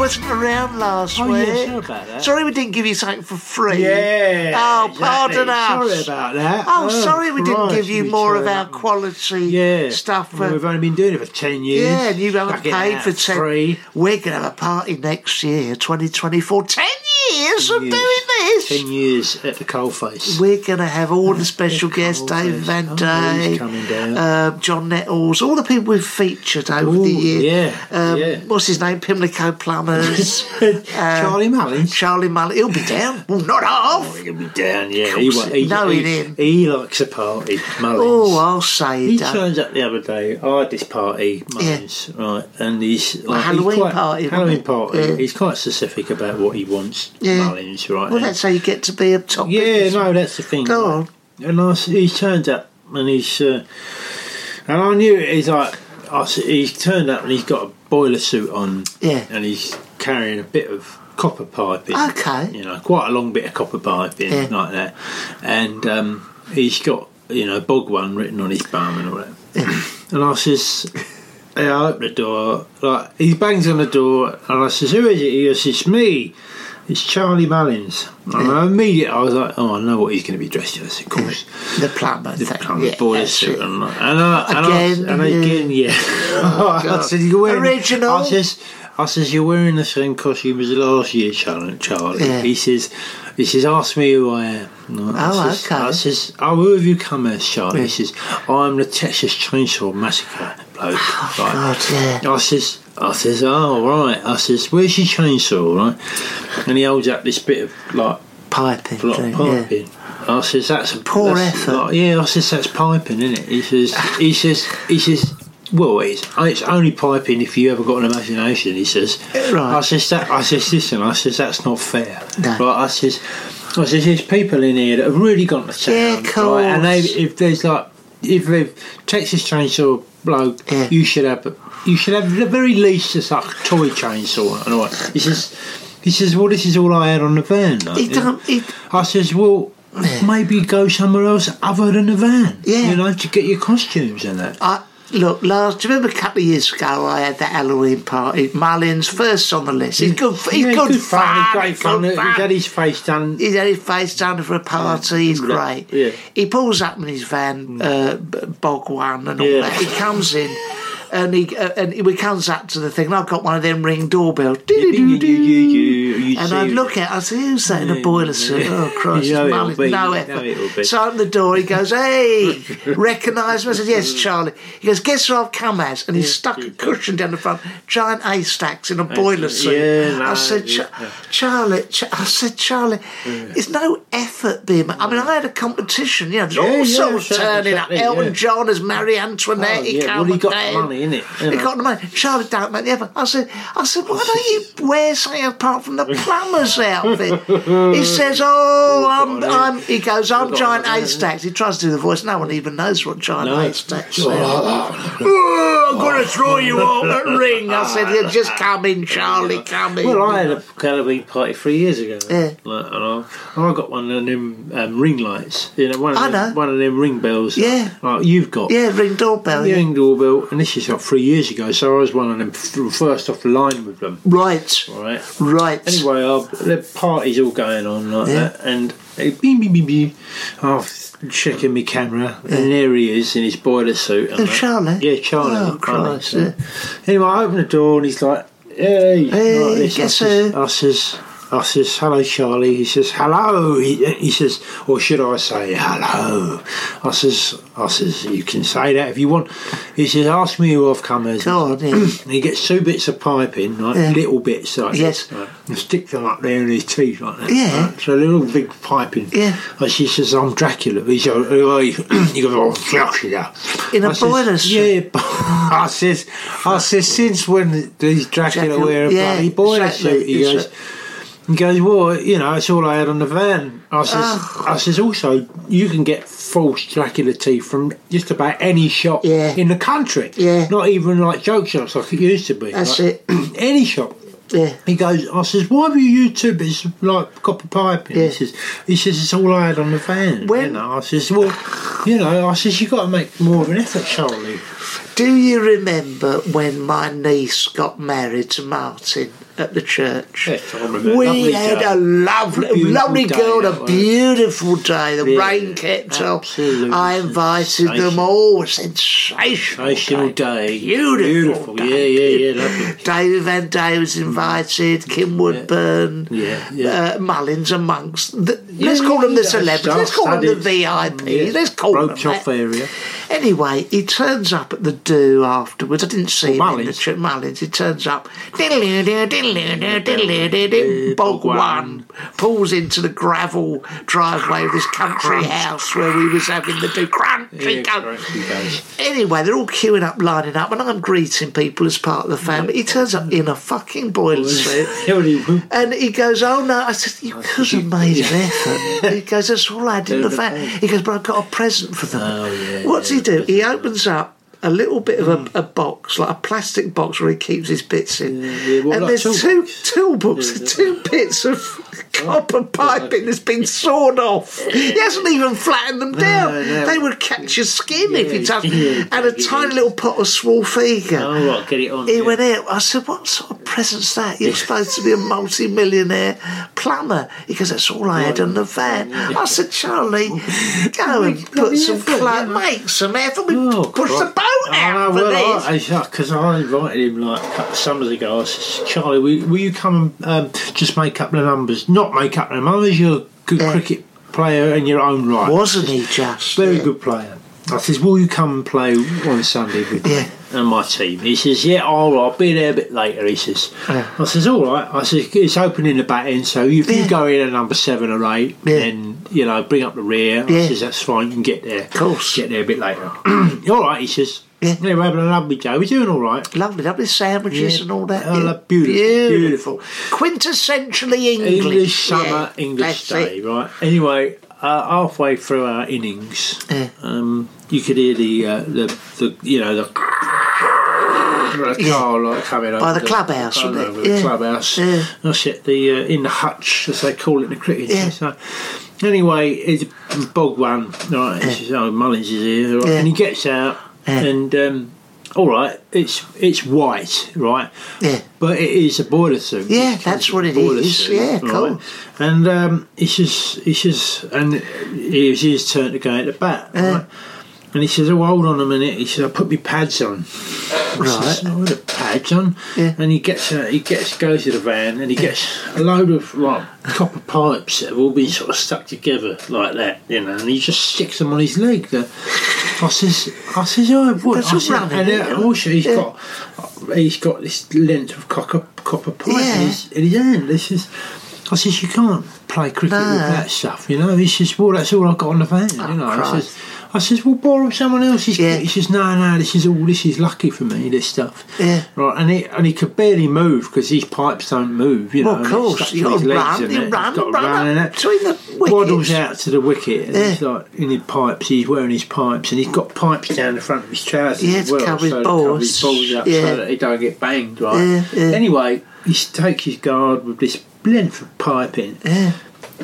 Wasn't around last Oh, week. yeah, sorry about that. Sorry we didn't give you something for free. Yeah. Oh, exactly. pardon us. Sorry about that. Oh, oh, sorry we didn't give you more of our quality yeah. stuff. Well, we've only been doing it for 10 years. yeah, and you haven't paid for 10. Free. We're going to have a party next year, 2024. 10 years of Years. doing this. 10 years at the coalface. We're going to have all the special guests, David Van Oh, he's coming uh, John Nettles, all the people we've featured over Ooh, the year. yeah, Um, yeah. What's his name? Pimlico Plumbers. Charlie Mullins. Charlie Mullen. He'll be down. Well, not half. He'll be down, yeah. He, he, knowing he, him. he likes a party, Mullins. Oh, I'll say He that. turns up the other day. I had this party, Mullins, right? And he's like, Halloween he's quite, party, Halloween party. Yeah. He's quite specific about what he wants, Yeah. Mullins, right? Well, that's how you get to be a top. Yeah, no, that's the thing. Go on. And I, he turns up and he's, uh, and I knew it. He's like, I, he's turned up and he's got a boiler suit on. Yeah. And he's carrying a bit of copper piping. Okay. You know, quite a long bit of copper piping Yeah. like that, and um, he's got you know bog one written on his bum and all that. and I says. Yeah, I open the door. Like he bangs on the door, and I says, "Who is it?" He goes, "It's me. It's Charlie Mullins." And I immediately, I was like, "Oh, I know what he's going to be dressed as. Of course, The plumber the plumber yeah, boiler suit." it. And, I- and, Again, I, and yeah. again, yeah. I oh, said, "You're wearing Original. I says, "I says you're wearing the same costume as last year, Charlie." Charlie. Yeah. He says. He says, "Ask me who I am." I Oh, says, okay. I says, "Oh, who have you come as, Charlie?" Yeah. He says, "I'm the Texas Chainsaw Massacre bloke." Oh, Right. God, yeah. I says, I says, oh right. I says, where's your chainsaw, right? And he holds up this bit of like, Piping. like thing, yeah. I says, that's a Poor that's effort. like- yeah, I says that's piping, isn't it? He says, he says, he says. Well, it's, it's only piping if you ever got an imagination. He says. Right. I says that. I says listen. I says that's not fair. No. Right. I says. I says there's people in here that have really gone to town. Yeah, right, and they, if there's like if they've Texas Chainsaw bloke, Yeah. you should have you should have the very least a like toy chainsaw. And all. He says, he says, well, this is all I had on the van. like, He don't. He, I says, well, maybe go somewhere else other than the van. Yeah. you know, to get your costumes and that. I, look, last. Do you remember a couple of years ago I had that Halloween party? Mullins first on the list. He's good. He's Yeah, good, fun. fun. Great he's fun. good He's had his face done. He's had his face done for a party. He's great. Yeah. He pulls up in his van, uh, bog one, and all Yeah. that. He comes in, and he uh, and he comes up to the thing. And I've got one of them ring you And I look at, it, I say, "Who's that in a boiler suit?" Oh Christ, You know it's it'll Mullins. be, no effort. So I open the door. He goes, "Hey, recognise me?" I said, "Yes, Charlie." He goes, "Guess who I've come as?" And he stuck a cushion down the front, giant Haystacks in a boiler suit. Yeah, no, I said, "Charlie," Ch- I said, "Charlie, it's no effort being." I mean, I had a competition. You know, there's all sorts turning up. Elton. John as Marie Antoinette. Oh, he came well, he got again. Money, innit? You He know. got the money. Charlie don't make the effort. I said, I said, why don't you wear something apart from the plumber's outfit? he says, oh, I'm, I'm. He goes, I'm giant haystacks. He tries to do the voice. No one even knows what giant No. Oh, are. I'm going to throw you out that ring. I said, "You just come in, Charlie, come in." Well, I had a Halloween party three years ago. Yeah. Like, and I, I got one of them um, ring lights. You know, one of I them, know. one of them ring bells. Yeah. Like you've got. yeah, ring doorbell. The Yeah. ring doorbell, and this is like three years ago, so I was one of them first off the line with them. Right, right. right. Anyway, uh, the party's all going on like Yeah. that, and beep, beep, beep, beep. I'm checking my camera, and there he is in his boiler suit. And Oh, that. Charlie? Yeah, Charlie. Oh. Christ, yeah. Anyway, I open the door, and he's like, "Hey, Hey, like this. guess I says, who? I says, I says, hello, Charlie. He says, hello. He, he says, or should I say, hello? I says, I says, you can say that if you want. He says, ask me who I've come as. Go on, yeah. And he gets two bits of piping, like Yeah. little bits, like Yes. this, right, and stick them up there in his teeth like that. Yeah. right? So little big piping. Yeah. And she says, I'm Dracula. He says, oh, he he goes, oh, Dracula. In a I says, boiler suit? Yeah. I says, I says, since when does Dracula Dracula, wear a yeah, bloody boiler suit? He goes. He goes, well, you know, it's all I had on the van. I says, Oh. I says, also, you can get false Dracula teeth from just about any shop Yeah. in the country. Yeah. Not even like joke shops like it used to be. That's Like, it. any shop. Yeah. He goes, I says, why have you used two bits of like copper pipe? Yeah. He says, he says it's all I had on the van. When- you know, I says, well, you know, I says you've got to make more of an effort, Charlie. Do you remember when my niece got married to Martin at the church? Yes, We had day. a lovely, Beautiful lovely girl, a beautiful day. The Yeah, rain kept up. I invited them all. Sensational, Sensational day. day. Beautiful, Beautiful. day. Yeah, yeah, yeah, lovely. David Van Day was invited. Kim Woodburn. Yeah, yeah. Uh, Mullins amongst. The, let's call them the yeah, celebrities. Let's call them the. VIP. Yeah, Let's call them roped off that. area. Anyway, he turns up at the do afterwards. I didn't see him in the church. Mullins. He turns up. Diddle-oo-doo, diddle-oo-doo, diddle-oo-doo-doo, Bog one. Pulls into the gravel driveway of this country house where we was having the do. Crunchy Yeah, go. correct, he goes. Anyway, they're all queuing up, lining up, and I'm greeting people as part of the family. He turns up in a fucking boiler suit. What do you- And he goes, Oh no. I said, You oh, could have made an effort. He goes, That's all I did in the van. He goes, But I've got a present for them. Oh, yeah, What's he do? He opens up a little bit of a, a box, like a plastic box where he keeps his bits in. yeah, what, and like there's two toolbox? toolbox, two bits of copper piping that's been sawed off. He hasn't even flattened them down. no. They would catch your skin if you Yeah, touch. yeah, and a yeah. tiny little pot of Swarfega. Oh, right, get it on. He yeah. went out. I said, "What sort of present's that? You're supposed to be a multi-millionaire plumber." He goes, "That's all I had on the van." I said, "Charlie, go and put some effort, clo- yeah. make some effort. We Oh, push the boat out know, for well, this." I, because I, invited him like a couple of summers ago. I said, Charlie, will, will you come and um, just make up the numbers? Not make up the numbers. You're a good Yeah. cricket player in your own right. Wasn't he just Very yeah. good player. I says, will you come and play on Sunday with me Yeah. And my team? He says, yeah, all right, I'll be there a bit later. He says, Yeah. I says, all right. I says, it's opening the batting, so if Yeah. you go in at number seven or eight, Yeah. then you know, bring up the rear. Yeah. I says, that's fine. You can get there. Of course. get there a bit later. all right. He says, Yeah. yeah, we're having a lovely day. We're doing all right. Lovely, lovely sandwiches Yeah. and all that. Oh, yeah. look, beautiful, Quintessentially English. English summer, English day, it. right? Anyway, uh, halfway through our innings, um, you could hear the uh, the, the you know the. The car like coming By over the clubhouse, wasn't the Yeah. clubhouse. Yeah. That's it. The uh, in the hutch, as they call it in the cricket. Yeah. So, anyway, it's bog one. Right, he says, oh, Mullins is here, right? Yeah. and he gets out, Yeah. and um, all right, it's it's white, right? Yeah. But it is a boiler suit. Yeah, that's what it is. is. Yeah, cool. And um, he says, he says, and it was his turn to go at the bat. Yeah. Right? And he says, "Oh, hold on a minute." He says, "I put my pads on." Right. "Oh, the pads on." Yeah. And he gets, uh, he gets, goes to the van, and he gets a load of like copper pipes that have all been sort of stuck together like that, you know. And he just sticks them on his leg. The, I says, I says, "Oh, what?" That's I said, running, and uh, also he's Yeah. got, he's got this length of copper copper pipe Yeah. in, his, in his hand. This is. I says you can't play cricket No. with that stuff, you know. He says, "Well, that's all I got on the van, you know." I says, I says, well, borrow someone else's Yeah. He says, no, no, this is all. This is lucky for me. This stuff. Yeah. Right, and he and he could barely move because his pipes don't move. You know, Well, of course, you his legs run, you. Run, got to run up between the Waddles out to the wicket, and he's like in his pipes. He's wearing his pipes, and he's got pipes down the front of his trousers Yeah, as to well, cover his so to cover balls. his balls up Yeah. so that he don't get banged. Right. Yeah, yeah. Anyway, he takes his guard with this length of piping. Yeah.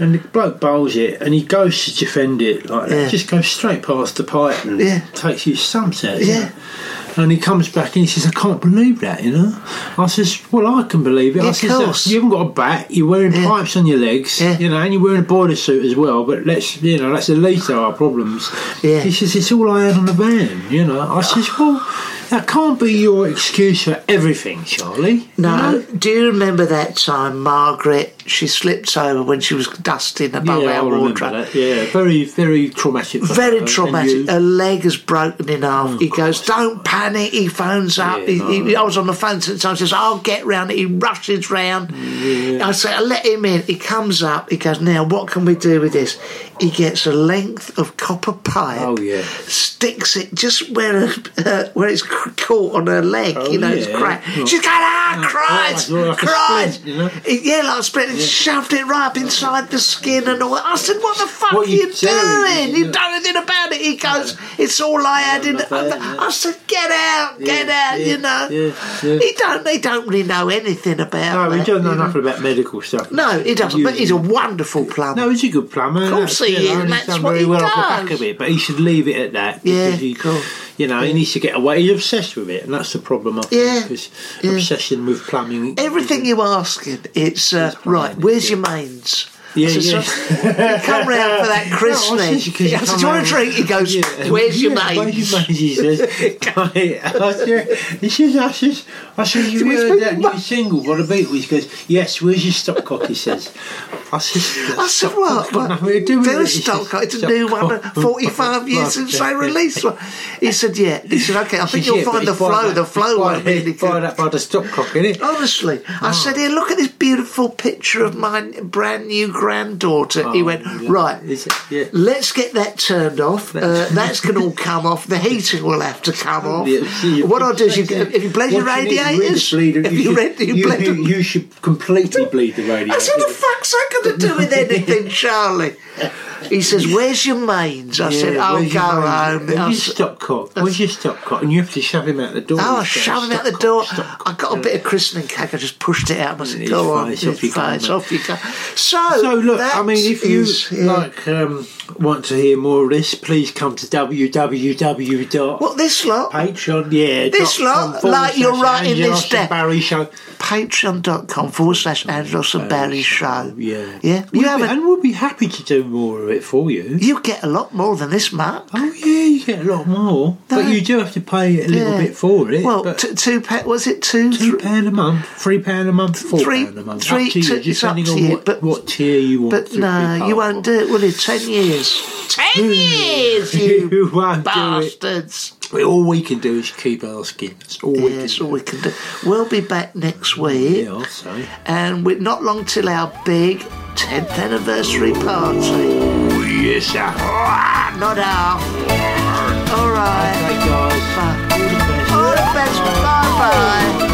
And the bloke bowls it, and he goes to defend it like that. Just goes straight past the pipe and Yeah. takes you sunset. you Yeah. And he comes back and he says, "I can't believe that," you know. I says, "Well, I can believe it." I says, of course. "You haven't got a bat. You're wearing Yeah. pipes on your legs, Yeah. you know, and you're wearing a boiler suit as well. But let's, you know, that's the least of our problems." Yeah. He says, "It's all I had on the van," you know. I says, "Well, that can't be your excuse for everything, Charlie." you No, know? do you remember that time Margaret? She slipped over when she was dusting above Yeah, I our remember wardrobe. Yeah, very, very traumatic. Very her traumatic. you. Her leg is broken in half. Oh, he goes, "Don't panic." And he phones up. Yeah, he, he. I was on the phone sometimes. Says, "I'll get round it." He rushes round. I say, "I let him in." He comes up. He goes, "Now, what can we do with this?" He gets a length of copper pipe. Oh, yeah. Sticks it just where uh, where it's caught on her leg. Oh, you know, it's yeah. cracked. Oh. She's going, "Ah!" Cries, Oh, like a cries. splint, you know? He- yeah, like a splint. and Shoved it right up inside the skin and all. I said, "What the fuck What are you you doing? doing? You've done anything about it?" He goes, "It's all I had in." I, yeah. I said, "Get out, get Yeah, out!" yeah, you know. yeah, yeah. He don't. He don't really know anything about. No, he doesn't know you know. nothing about medical stuff. No, he doesn't. You- But he's a wonderful plumber. No, he's a good plumber. Of course that's, he is, and that's done what very he well off the back does. of it. But he should leave it at that. Yeah, because he. You know, he needs to get away. He's obsessed with it, and that's the problem. I Yeah, because yeah. obsession with plumbing. Everything you ask him, it's uh, right. Where's your mains? Yeah, yeah. "So- you come round for that Chris No, I thing. said, 'cause you said, do you want a drink? He goes, Yeah. where's your mate? Where's your mains? He says. Oh, I said, he says, I says, I said, you heard that new single by the Beatles? He goes, yes. Where's your stopcock? He says. I said, I said, what? got nothing to do with There it. Stopcock. It's a new one, 45 years since they released one. He said, yeah. He said, okay, I think you'll find the flow. The flow it's by- won't really it's by good. that by the stopcock, innit? Honestly, I said, oh. here, look at this beautiful picture of my brand new granddaughter. he Oh, went, yeah. right, Is it? Yeah. let's get that turned off. Uh, that's going to all come off. The heating will have to come off. Yeah, what I'll do is, you, have you bled your What you radiators? bleed- have you, should- read, you, you, you, you should completely bleed the radiator. I said, the fuck's that going to do with anything, Charlie? He says, where's your mains? I said, Yeah, I'll where's go home. I Where's said, your stopcock? Where's your stopcock? And you have to shove him out the door. Oh, I He's him out the door. I got a bit of christening cake. I just pushed it out. and I said, "Go on, his off you go, face, mate. off you go." So, So look, I mean, if you is- yeah. like um, want to hear more of this, please come to www. what this lot? Patreon, yeah. This lot, like you're writing this down. Barry show. Patreon.com forward slash Angelos and Barry show. Yeah, yeah. We'll You and we'll be happy to do more of it for you. You get a lot more than this, Mark. Oh yeah, you get a lot more, but you do have to pay a little Yeah. bit for it. Well, t- two pa- was it two? two thr- pound a month, three pound a month, four Three- pound a month. three- up to you, two- it's up depending to on you, what, but- what tier you want. But to no, part you won't do it, will you? Ten years. Ten years, you, You won't do it. bastards. All we can do is keep asking. That's all we Yeah, can that's do. all we can do. We'll be back next week. Yeah, I'll say. and we're not long till our big 10th anniversary party. Yes, sir. Ah, not half. All right. Hey guys, Bye. all the best. All the best. Bye